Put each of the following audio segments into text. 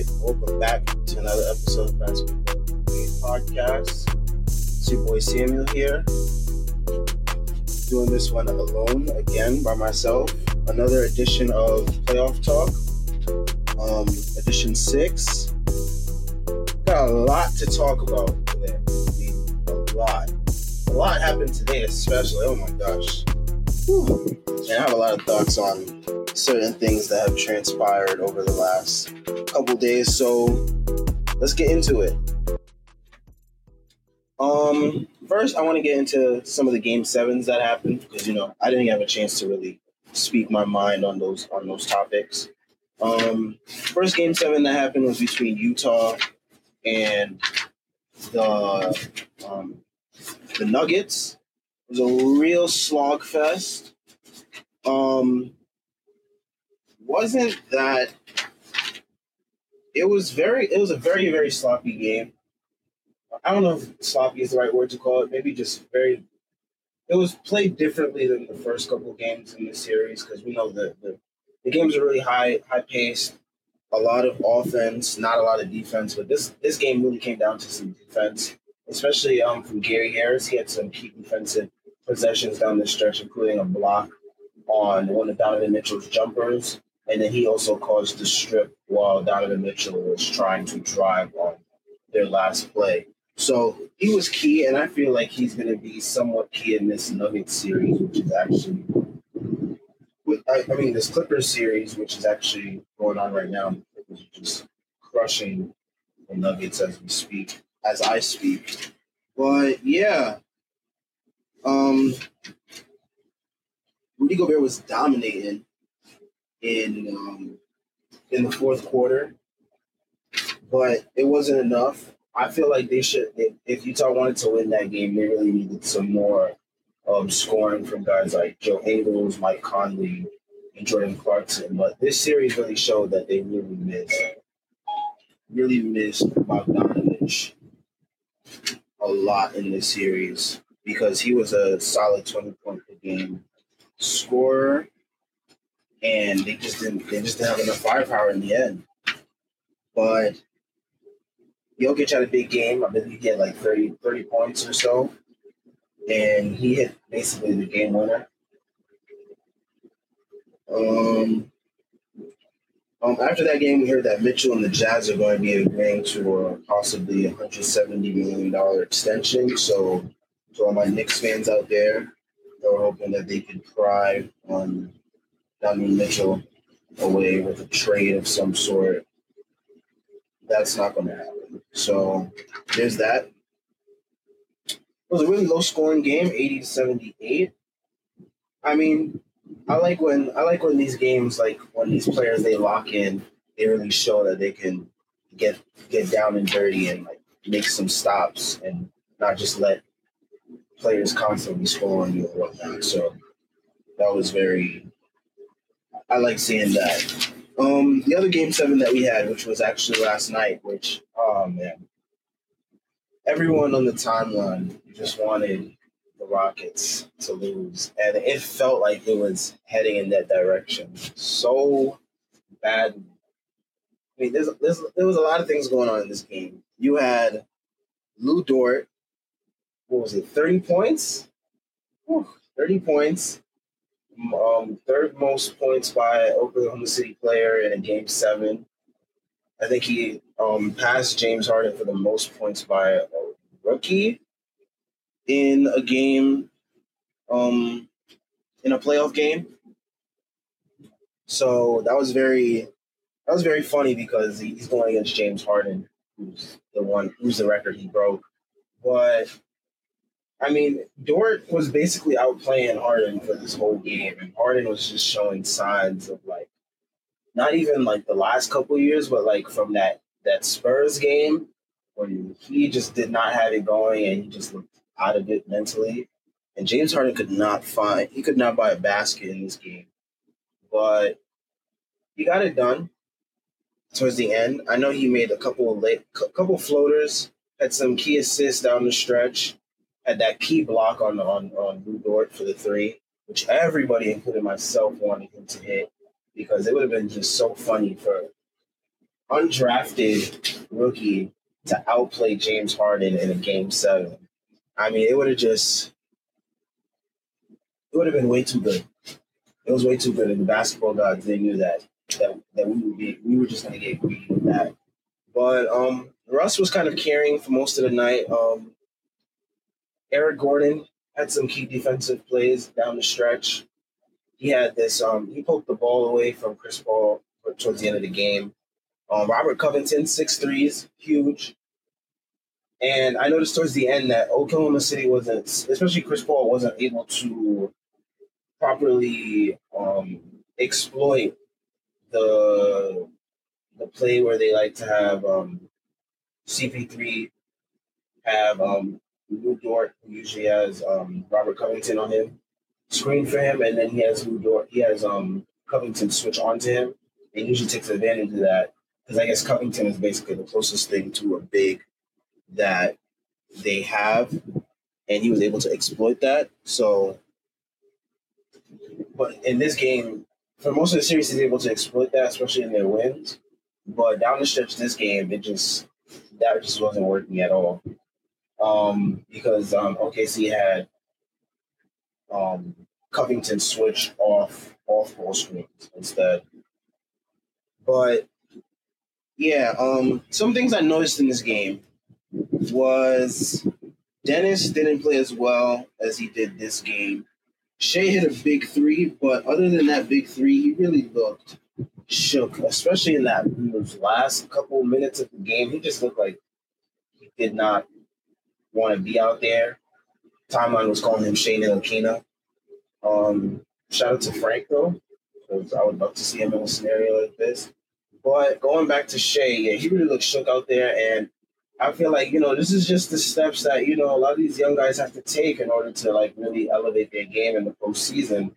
right, welcome back to another episode of Basketball Podcast. It's your boy Samuel here, doing this one alone again by myself. Another edition of Playoff Talk, um, edition six. Got a lot to talk about today. A lot. A lot happened today, especially. Oh my gosh. Whew. And I have a lot of thoughts on certain things that have transpired over the last couple days. So let's get into it. Um, first, I want to get into some of the game sevens that happened because you know I didn't have a chance to really speak my mind on those on those topics. Um, first game seven that happened was between Utah and the um, the Nuggets. It was a real slog fest. Um, wasn't that it was very it was a very very sloppy game. I don't know if sloppy is the right word to call it maybe just very it was played differently than the first couple games in the series because we know that the, the games are really high high paced a lot of offense not a lot of defense but this this game really came down to some defense especially um from gary harris. He had some key defensive possessions down the stretch including a block on one of donovan mitchell's jumpers and then he also caused the strip while Donovan Mitchell was trying to drive on their last play. So he was key, and I feel like he's going to be somewhat key in this Nuggets series, which is actually, I, I mean, this Clippers series, which is actually going on right now. Just crushing the Nuggets as we speak, as I speak. But yeah, um, Rudy Gobert was dominating in um, in the fourth quarter, but it wasn't enough. I feel like they should. If, if Utah wanted to win that game, they really needed some more um, scoring from guys like Joe Ingles, Mike Conley, and Jordan Clarkson. But this series really showed that they really missed, really missed Bogdanovich a lot in this series because he was a solid twenty point per game scorer and they just didn't they just didn't have enough firepower in the end. But Jokic had a big game. I believe he had like 30, 30 points or so. And he hit basically the game winner. Um, um, after that game, we heard that Mitchell and the Jazz are going to be agreeing to a possibly $170 million extension. So, to all my Knicks fans out there, they're hoping that they could pry on Donovan Mitchell away with a trade of some sort. That's not going to happen. So there's that. It was a really low scoring game, 80 to 78. I mean, I like when I like when these games, like when these players they lock in, they really show that they can get get down and dirty and like make some stops and not just let players constantly score on you or whatnot. So that was very I like seeing that. Um, the other game seven that we had, which was actually last night, which oh man, everyone on the timeline just wanted the Rockets to lose, and it felt like it was heading in that direction so bad. I mean, there's, there's there was a lot of things going on in this game. You had Lu Dort, what was it, thirty points? Whew, thirty points um, third most points by Oklahoma City player in a game seven. I think he um, passed James Harden for the most points by a rookie in a game, um, in a playoff game. So that was very, that was very funny because he's going against James Harden, who's the one, who's the record he broke. But I mean, Dort was basically outplaying Harden for this whole game, and Harden was just showing signs of like, not even like the last couple years, but like from that that Spurs game when he just did not have it going and he just looked out of it mentally. And James Harden could not find he could not buy a basket in this game, but he got it done towards the end. I know he made a couple of late, couple floaters, had some key assists down the stretch had that key block on on on Lu Dort for the three, which everybody, including myself, wanted him to hit because it would have been just so funny for undrafted rookie to outplay James Harden in a game seven. I mean, it would have just it would have been way too good. It was way too good, and the basketball gods they knew that that that we would be we were just gonna get greedy with that. But um, Russ was kind of carrying for most of the night. Um, Eric Gordon had some key defensive plays down the stretch. He had this. Um, he poked the ball away from Chris Paul towards the end of the game. Um, Robert Covington, six threes, huge. And I noticed towards the end that Oklahoma City wasn't, especially Chris Paul, wasn't able to properly um, exploit the the play where they like to have um, CP3 have um, Lu Dort, usually has um, Robert Covington on him, screen for him, and then he has Lu Dort, he has um, Covington switch onto him, and usually takes advantage of that because I guess Covington is basically the closest thing to a big that they have, and he was able to exploit that. So, but in this game, for most of the series, he's able to exploit that, especially in their wins. But down the stretch, this game, it just that just wasn't working at all. Um, because um, OKC had um, Covington switch off off ball screens instead. But yeah, um, some things I noticed in this game was Dennis didn't play as well as he did this game. Shai hit a big three, but other than that big three, he really looked shook, especially in that those last couple minutes of the game. He just looked like he did not want to be out there. Timeline was calling him Shane Ntilikina. Um, shout out to Frank though, because I would love to see him in a scenario like this. But going back to Shai, yeah, he really looked shook out there, and I feel like you know this is just the steps that you know a lot of these young guys have to take in order to like really elevate their game in the postseason,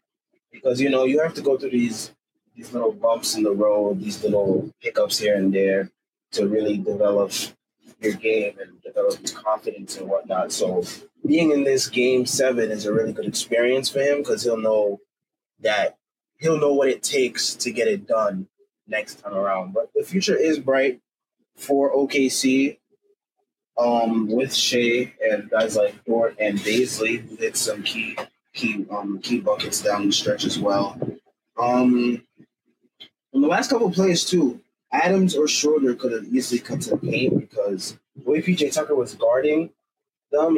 because you know you have to go through these these little bumps in the road, these little hiccups here and there to really develop your game and develop your confidence and whatnot. So being in this game seven is a really good experience for him because he'll know that he'll know what it takes to get it done next time around. But the future is bright for OKC um, with Shai and guys like Dort and Bazley, who hit some key key um, key buckets down the stretch as well. Um, in the last couple plays too, Adams or Schroeder could have easily cut to the paint because the way PJ Tucker was guarding them,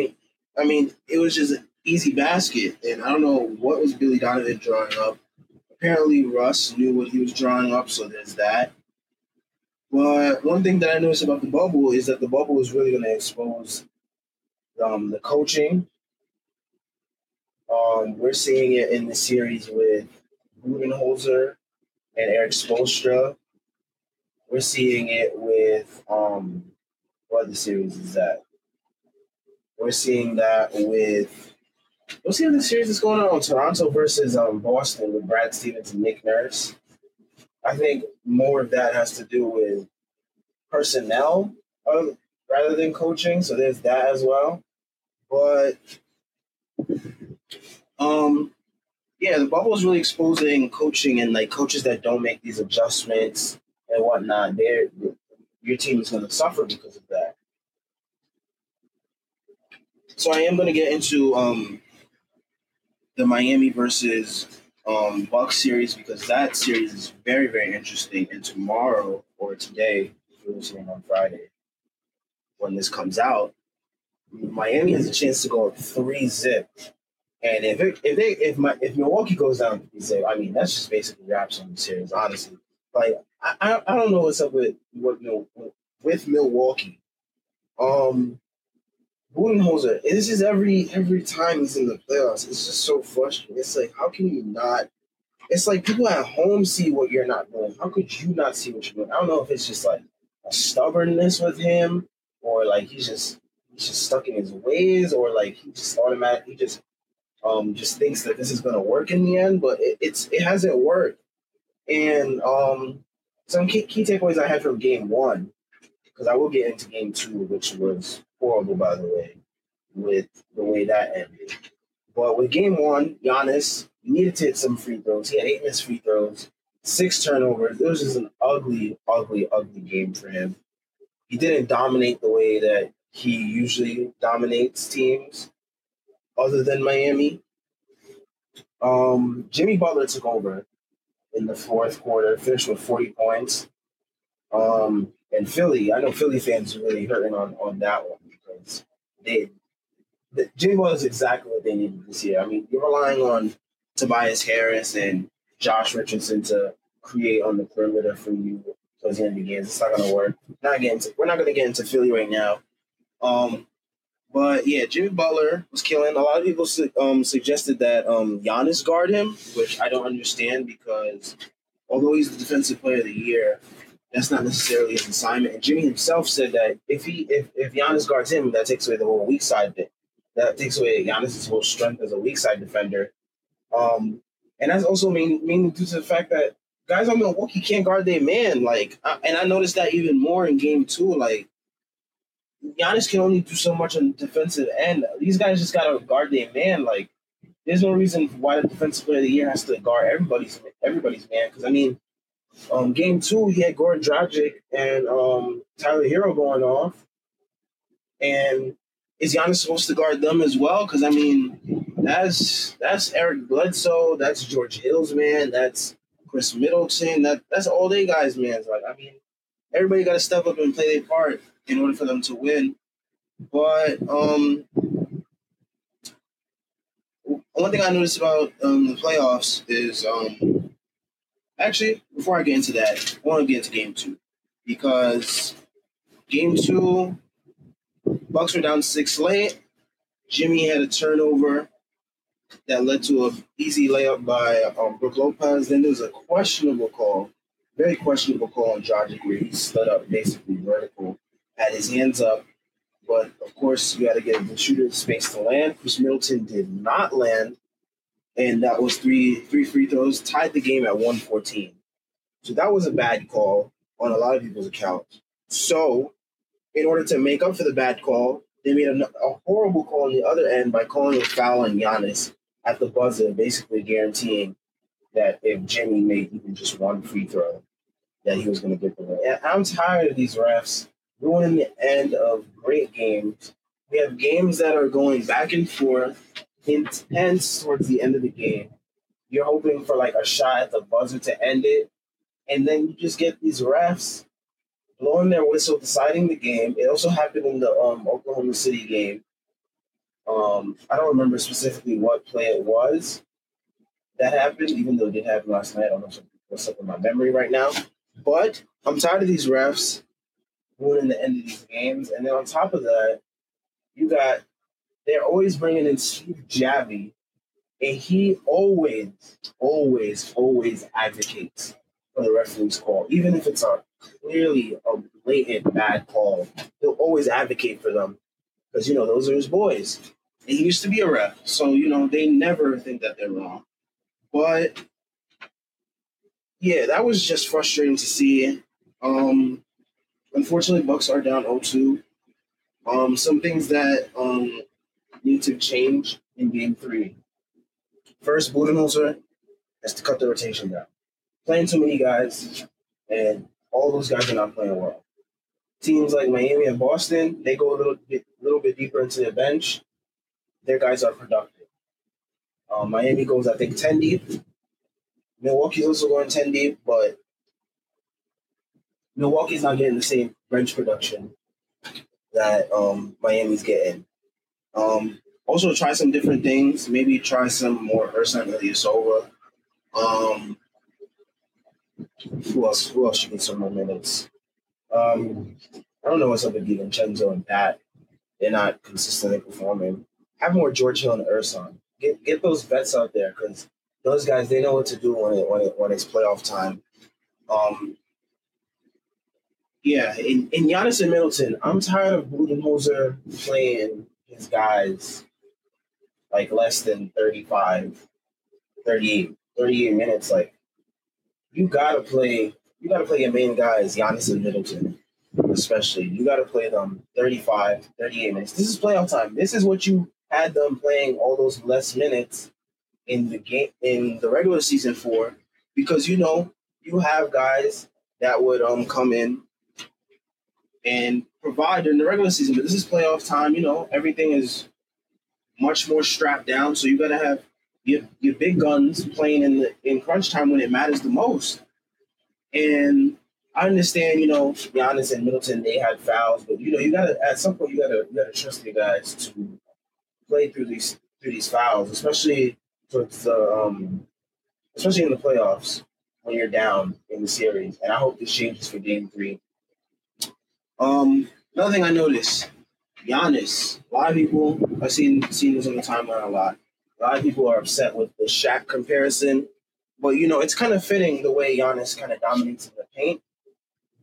I mean, it was just an easy basket. And I don't know what was Billy Donovan drawing up. Apparently, Russ knew what he was drawing up, so there's that. But one thing that I noticed about the bubble is that the bubble is really going to expose um, the coaching. Um, we're seeing it in the series with Budenholzer and Erik Spoelstra. We're seeing it with um, what the series is that? We're seeing that with what's the series that's going on? Toronto versus um, Boston with Brad Stevens and Nick Nurse. I think more of that has to do with personnel um, rather than coaching. So there's that as well. But um, yeah, the bubble is really exposing coaching and like coaches that don't make these adjustments and whatnot. They're, your team is going to suffer because of that. So I am going to get into um, the Miami versus um, Bucks series because that series is very, very interesting. And tomorrow or today, if you're on Friday, when this comes out, Miami has a chance to go three zip. And if it, if they if my if Milwaukee goes down three zip, I mean that's just basically wraps on the series. Honestly, like I, I don't know what's up with what with, with Milwaukee. Um, Budenholzer, this is every every time he's in the playoffs. It's just so frustrating. It's like, how can you not? It's like people at home see what you're not doing. How could you not see what you're doing? I don't know if it's just like a stubbornness with him, or like he's just he's just stuck in his ways, or like he just automatically just um just thinks that this is gonna work in the end. But it, it's it hasn't worked. And um some key, key takeaways I had from game one, because I will get into game two, which was horrible, by the way, with the way that ended. But with game one, Giannis needed to hit some free throws. He had eight missed free throws six turnovers. It was just an ugly, ugly, ugly game for him. He didn't dominate the way that he usually dominates teams, other than Miami. Um, Jimmy Butler took over in the fourth quarter, finished with 40 points. Um, and Philly, I know Philly fans are really hurting on, on that one because they the, Jimmy Butler is exactly what they needed this year. I mean, you're relying on Tobias Harris and Josh Richardson to create on the perimeter for you towards the end of the. It's not going to work. Not getting to, we're not going to get into Philly right now. Um, but yeah, Jimmy Butler was killing. A lot of people su- um, suggested that um, Giannis guard him, which I don't understand because although he's the defensive player of the year, that's not necessarily his assignment. And Jimmy himself said that if he if, if Giannis guards him, that takes away the whole weak side bit. That takes away Giannis' whole strength as a weak side defender. Um, and that's also mainly, mainly due to the fact that guys on Milwaukee can't guard their man. Like, and I noticed that even more in game two. Like, Giannis can only do so much on the defensive end. These guys just gotta guard their man. Like, there's no reason why the defensive player of the year has to guard everybody's everybody's man. Because I mean, um, game two he had Goran Dragic and um, Tyler Herro going off, and is Giannis supposed to guard them as well? Because I mean, that's that's Eric Bledsoe, that's George Hill's man, that's Khris Middleton, that that's all they guys, man. Like I mean, everybody got to step up and play their part in order for them to win. But um, one thing I noticed about um, the playoffs is um, actually before I get into that, I want to get into game two because game two Bucks were down six late. Jimmy had a turnover that led to an easy layup by um, Brook Lopez. Then there was a questionable call, very questionable call on Dragic where he stood up basically vertical, had his hands up. But of course, you got to give the shooter space to land. Khris Middleton did not land, and that was three three free throws, tied the game at 114. So that was a bad call on a lot of people's accounts. So in order to make up for the bad call, they made a, a horrible call on the other end by calling a foul on Giannis at the buzzer, basically guaranteeing that if Jimmy made even just one free throw, that he was going to get the win. And I'm tired of these refs ruining the end of great games. We have games that are going back and forth, intense towards the end of the game. You're hoping for like a shot at the buzzer to end it, and then you just get these refs blowing their whistle, deciding the game. It also happened in the um, Oklahoma City game. Um, I don't remember specifically what play it was that happened, even though it did happen last night. I don't know what's up in my memory right now. But I'm tired of these refs ruining the end of these games. And then on top of that, you got they're always bringing in Steve Javie, and he always, always, always advocates for the referee's call, even if it's a clearly a blatant bad call. He'll always advocate for them because you know those are his boys. And he used to be a ref, so you know they never think that they're wrong. But yeah, that was just frustrating to see. Um, unfortunately, Bucks are down 0-2. Um, some things that um, need to change in Game Three. First, Budenholzer has to cut the rotation down. Playing too many guys, and all those guys are not playing well. Teams like Miami and Boston, they go a little bit, little bit deeper into their bench. Their guys are productive. Um, Miami goes, I think, ten deep. Milwaukee's also going ten deep, but Milwaukee's not getting the same bench production that um, Miami's getting. Um, also, try some different things. Maybe try some more Ersan Ilyasova. Um, who else? Who else should get some more minutes? Um, I don't know what's up with DiVincenzo and Pat. They're not consistently performing. Have more George Hill and Ersan. Get get those vets out there because those guys they know what to do when it when it when it's playoff time. Um, yeah, in, in Giannis and Middleton, I'm tired of Budenholzer playing guys like less than 35, 38, 38 minutes. Like you gotta play. You gotta play your main guys, Giannis and Middleton, especially. You gotta play them 35, 38 minutes. This is playoff time. This is what you had them playing all those less minutes in the game in the regular season for, because you know you have guys that would um come in and provide during the regular season, but this is playoff time. You know, everything is much more strapped down, so you got to have your your big guns playing in the in crunch time when it matters the most. And I understand, you know, Giannis and Middleton they had fouls, but you know, you gotta at some point you gotta you gotta trust your guys to play through these through these fouls, especially towards the um especially in the playoffs when you're down in the series. And I hope this changes for game three. Um another thing I noticed, Giannis, a lot of people I've seen seen this on the timeline a lot. A lot of people are upset with the Shaq comparison. But you know, it's kind of fitting the way Giannis kind of dominates in the paint.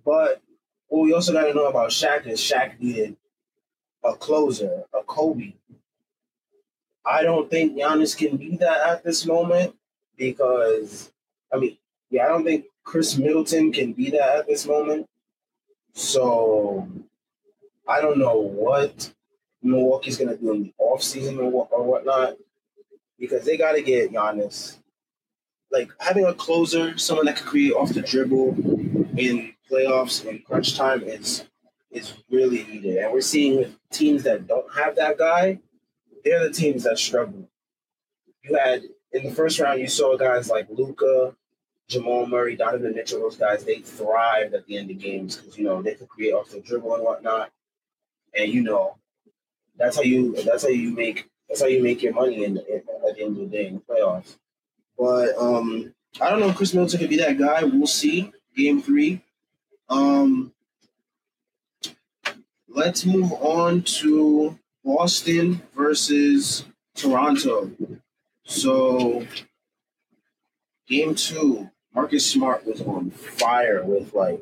But what we also got to know about Shaq is Shaq needed a closer, a Kobe. I don't think Giannis can be that at this moment because, I mean, yeah, I don't think Khris Middleton can be that at this moment. So I don't know what Milwaukee's going to do in the offseason or, or whatnot because they got to get Giannis. Like having a closer, someone that can create off the dribble in playoffs and crunch time is is really needed. And we're seeing with teams that don't have that guy, they're the teams that struggle. You had in the first round, you saw guys like Luka, Jamal Murray, Donovan Mitchell, those guys, they thrived at the end of games because you know they could create off the dribble and whatnot. And you know, that's how you that's how you make that's how you make your money in, in at the end of the day in the playoffs. But um I don't know if Khris Middleton could be that guy. We'll see. Game three. Um, let's move on to Boston versus Toronto. So, game two, Marcus Smart was on fire with like,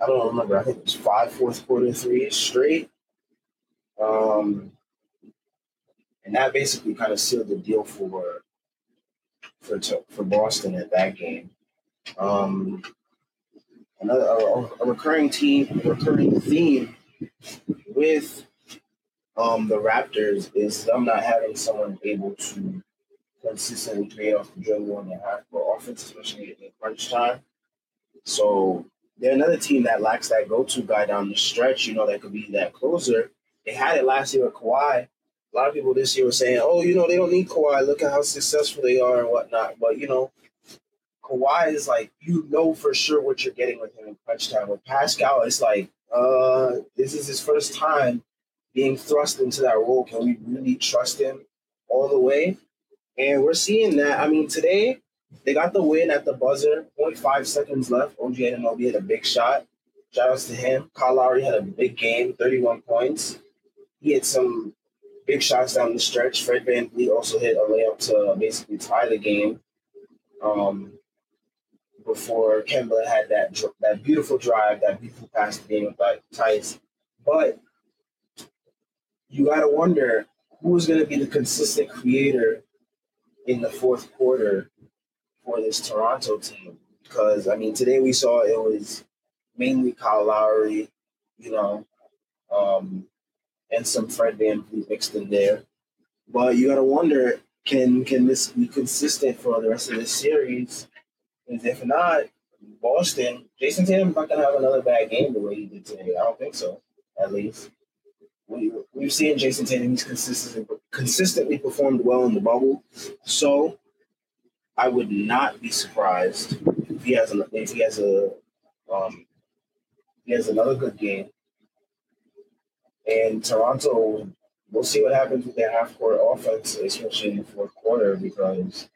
I don't remember, I think it was five fourth quarter threes straight. Um, and that basically kind of sealed the deal for for for Boston at that game. Um, another a, a recurring team, a recurring theme with um, the Raptors is them not having someone able to consistently create off the dribble on their half court offense, especially in crunch time. So they're another team that lacks that go-to guy down the stretch. You know, that could be that closer. They had it last year with Kawhi. A lot of people this year were saying, "Oh, you know, they don't need Kawhi. Look at how successful they are and whatnot." But you know, Kawhi is like you know for sure what you're getting with him in crunch time. With Pascal, it's like uh, this is his first time being thrust into that role. Can we really trust him all the way? And we're seeing that. I mean, today they got the win at the buzzer. 0.5 seconds left. OG Anunoby had a big shot. Shout outs to him. Kyle Lowry had a big game, 31 points. He had some big shots down the stretch. Fred VanVleet also hit a layup to basically tie the game. Um, before Kemba had that that beautiful drive, that beautiful pass to game with Theis. But you got to wonder who's going to be the consistent creator in the fourth quarter for this Toronto team. Because I mean, today we saw it was mainly Kyle Lowry, you know, um, and some Fred Van VanVleet mixed in there. But you got to wonder can can this be consistent for the rest of this series? Because if not, Boston, Jayson Tatum's not gonna have another bad game the way he did today. I don't think so. At least we we've seen Jayson Tatum. He's consistently consistently performed well in the bubble. So I would not be surprised if he has a if he has a um he has another good game. And Toronto, we'll see what happens with their half court offense, especially in the fourth quarter, because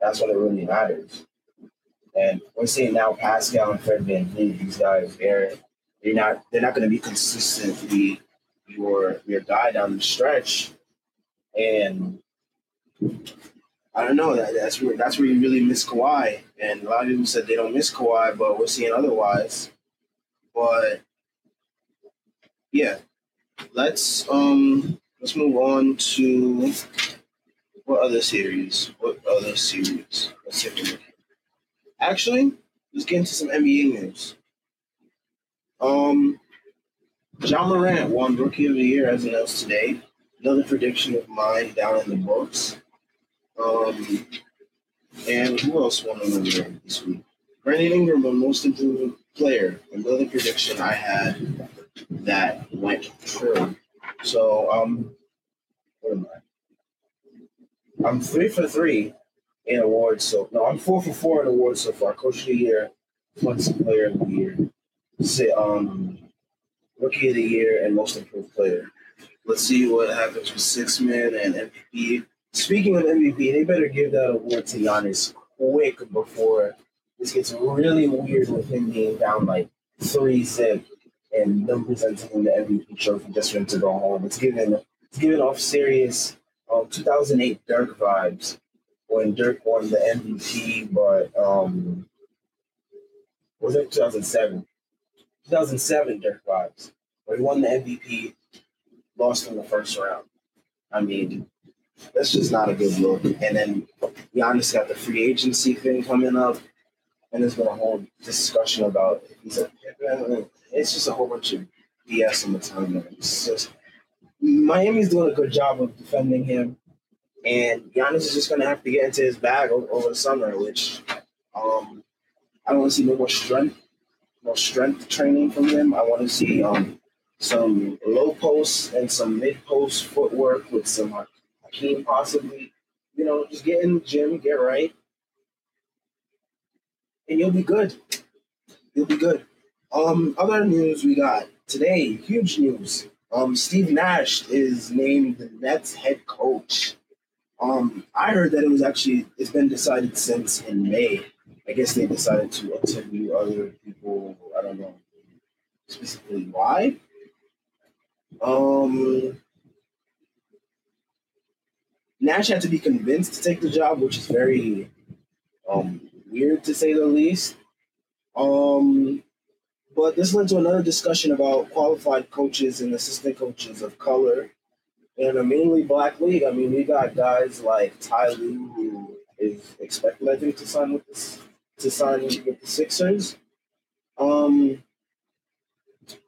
that's when it really matters. And we're seeing now Pascal and Fred VanVleet, these guys, they're they're not they're not going to be consistently your your guy down the stretch. And I don't know that that's where that's where you really miss Kawhi. And a lot of people said they don't miss Kawhi, but we're seeing otherwise. But yeah, let's um let's move on to what other series? What other series? Let's. Actually, let's get into some NBA news. Um, Ja Morant won Rookie of the Year as announced today. Another prediction of mine down in the books. Um, and who else won an award this week? Brandon Ingram, the most improved player. Another prediction I had that went true. So, um, what am I? I'm three for three in awards. So, no, I'm four for four in awards so far. Coach of the year, Defensive Player of the Year, say, um, Rookie of the Year, and Most Improved Player. Let's see what happens with six men and MVP. Speaking of MVP, they better give that award to Giannis quick before this gets really weird with him being down like three zip and them presenting him the MVP trophy just for him to go home. It's giving it's giving off serious um, 2008 Dirk vibes when Dirk won the MVP, but um, was it 2007? 2007 Dirk vibes, where he won the MVP, lost in the first round. I mean, that's just not a good look. And then Giannis got the free agency thing coming up, and there's been a whole discussion about he's a it's just a whole bunch of BS on the timeline. It's just Miami's doing a good job of defending him, and Giannis is just going to have to get into his bag over, the summer, which um, I don't want to see no more strength, more strength training from him. I want to see um, some low post and some mid post footwork with some Hakeem possibly. You know, just get in the gym, get right, and you'll be good. You'll be good. Um, other news we got today, huge news. Um, Steve Nash is named the Nets head coach. Um, I heard that it was actually it's been decided since in May. I guess they decided to interview other people. I don't know specifically why. Um, Nash had to be convinced to take the job, which is very um, weird to say the least. Um, but this led to another discussion about qualified coaches and assistant coaches of color in a mainly black league. I mean, we got guys like Ty Lue, who is expected, I think, to sign with this to sign with the Sixers. Um,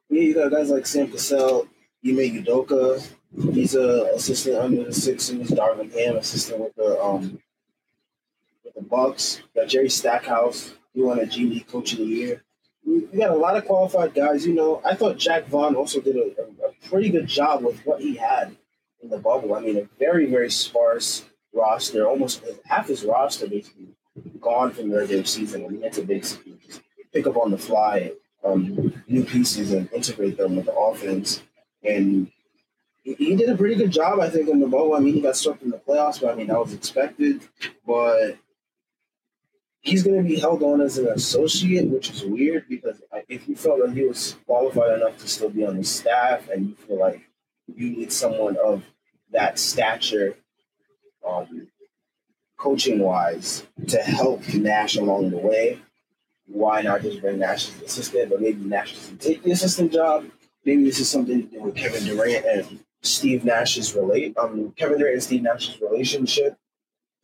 you got guys like Sam Cassell, Ime Udoka. He's a assistant under the Sixers. Darvin Ham, assistant with the um with the Bucks. got Jerry Stackhouse. He won a G League Coach of the Year we, got a lot of qualified guys. You know, I thought Jacque Vaughn also did a, a, a, pretty good job with what he had in the bubble. I mean, a very, very sparse roster, almost half his roster basically gone from the regular season. I mean, that's a big pick up on the fly um, new pieces and integrate them with the offense. And he, did a pretty good job, I think, in the bubble. I mean, he got swept in the playoffs, but I mean, that was expected. But he's going to be held on as an associate, which is weird because if you felt that he was qualified enough to still be on the staff and you feel like you need someone of that stature, um, coaching wise, to help Nash along the way, why not just bring Nash as an assistant? But maybe Nash doesn't take the assistant job. Maybe this is something to do with Kevin Durant and Steve Nash's relate um Kevin Durant and Steve Nash's relationship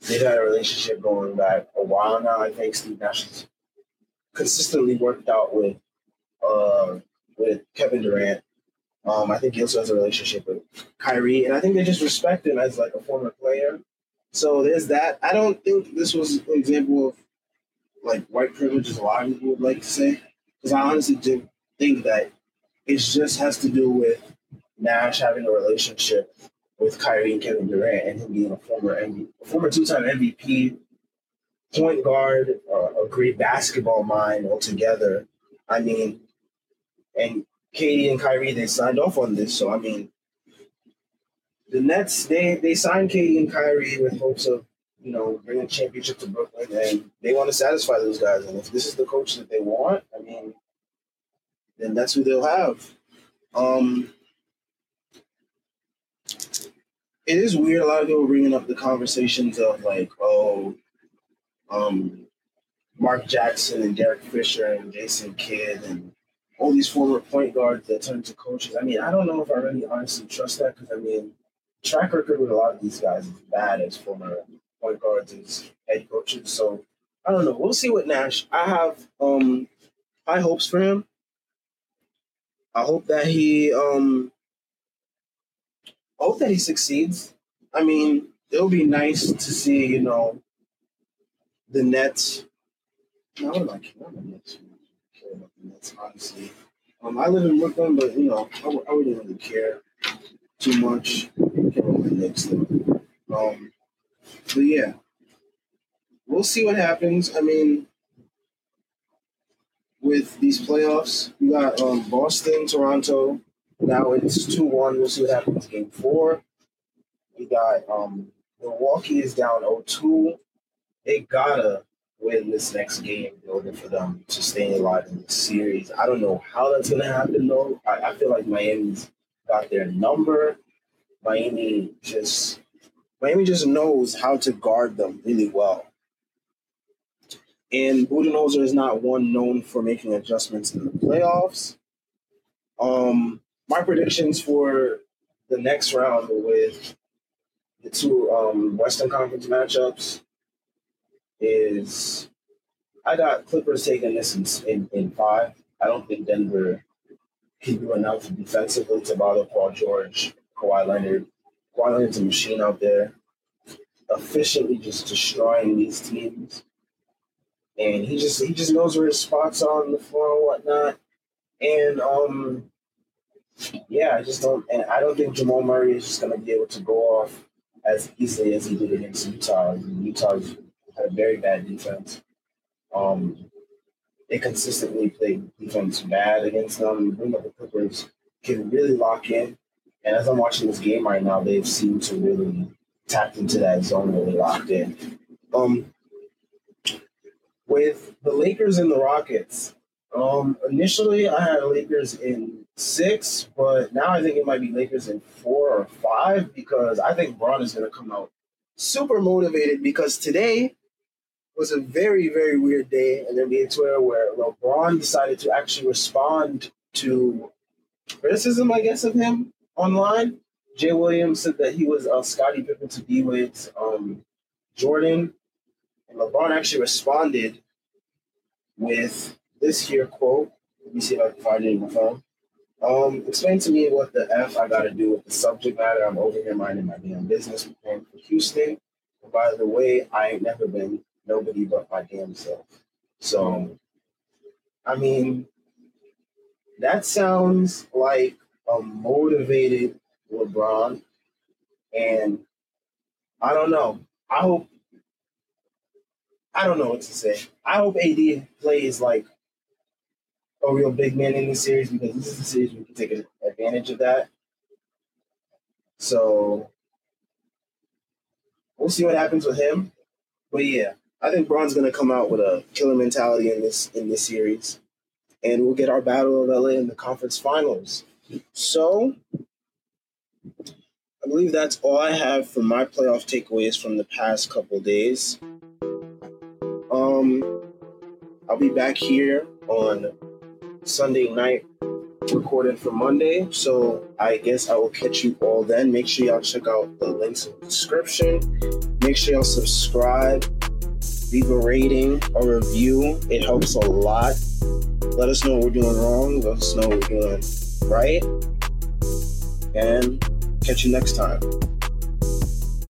they've had a relationship going back a while now. I think Steve Nash has consistently worked out with uh, with Kevin Durant. Um, I think he also has a relationship with Kyrie, and I think they just respect him as like a former player. So there's that. I don't think this was an example of like white privilege, as a lot of people would like to say, because I honestly do think that it just has to do with Nash having a relationship with Kyrie and Kevin Durant and him being a former MVP, former two-time MVP, point guard, uh, a great basketball mind altogether. I mean, and KD and Kyrie they signed off on this, so I mean, the Nets they they signed KD and Kyrie with hopes of you know bringing a championship to Brooklyn, and they want to satisfy those guys. And if this is the coach that they want, I mean, then that's who they'll have. Um, it is weird. A lot of people bringing up the conversations of like, oh, um, Mark Jackson and Derek Fisher and Jason Kidd and all these former point guards that turned to coaches. I mean, I don't know if I really honestly trust that because I mean, track record with a lot of these guys is bad as former point guards as head coaches. So I don't know. We'll see what Nash. I have um high hopes for him. I hope that he um hope that he succeeds. I mean, it'll be nice to see, you know, the Nets No, what am I care about the Knicks? care about the Nets, honestly. Um, I live in Brooklyn, but you know, I, I wouldn't really care too much. I care about the Knicks though. Um, but yeah, we'll see what happens. I mean, with these playoffs, we got um, Boston, Toronto. Now it's two one. We'll see what happens in game four. We got um, Milwaukee is down 0-2. They gotta win this next game in order for them to stay alive in the series. I don't know how that's gonna happen though. I, I feel like Miami's got their number. Miami just Miami just knows how to guard them really well. And Budenholzer is not one known for making adjustments in the playoffs. Um, my predictions for the next round with the two um, Western Conference matchups is I got Clippers taking this in, in, in five. I don't think Denver can do enough defensively to bother Paul George, Kawhi Leonard. Kawhi Leonard's a machine out there, efficiently just destroying these teams. And he just he just knows where his spots are on the floor and whatnot. And um yeah, I just don't and I don't think Jamal Murray is just gonna be able to go off as easily as he did against Utah. Utah's had a very bad defense. Um, they consistently play defense bad against them. Bring the Clippers can really lock in. And as I'm watching this game right now, they've seemed to really tap into that zone really locked in. Um, with the Lakers and the Rockets, um, initially I had Lakers in six, but now I think it might be Lakers in four or five because I think Bron is going to come out super motivated because today was a very, very weird day in NBA Twitter where LeBron decided to actually respond to criticism, I guess, of him online. Jay Williams said that he was uh, Scottie Pippen to be with um, Jordan. And LeBron actually responded with this here quote. Let me see if I can find it in my phone. Um, explain to me what the F I got to do with the subject matter. I'm over here minding my damn business, preparing for Houston. And by the way, I ain't never been nobody but my damn self. So, I mean, that sounds like a motivated LeBron. And I don't know. I hope, I don't know what to say. I hope AD plays like a real big man in this series because this is a series we can take advantage of that. So we'll see what happens with him. But yeah, I think Bron's gonna come out with a killer mentality in this in this series, and we'll get our battle of LA in the conference finals. So I believe that's all I have for my playoff takeaways from the past couple days. Um, I'll be back here on Sunday night recorded for Monday. So I guess I will catch you all then. Make sure y'all check out the links in the description. Make sure y'all subscribe, leave a rating, a review. It helps a lot. Let us know what we're doing wrong. Let us know what we're doing right. And catch you next time.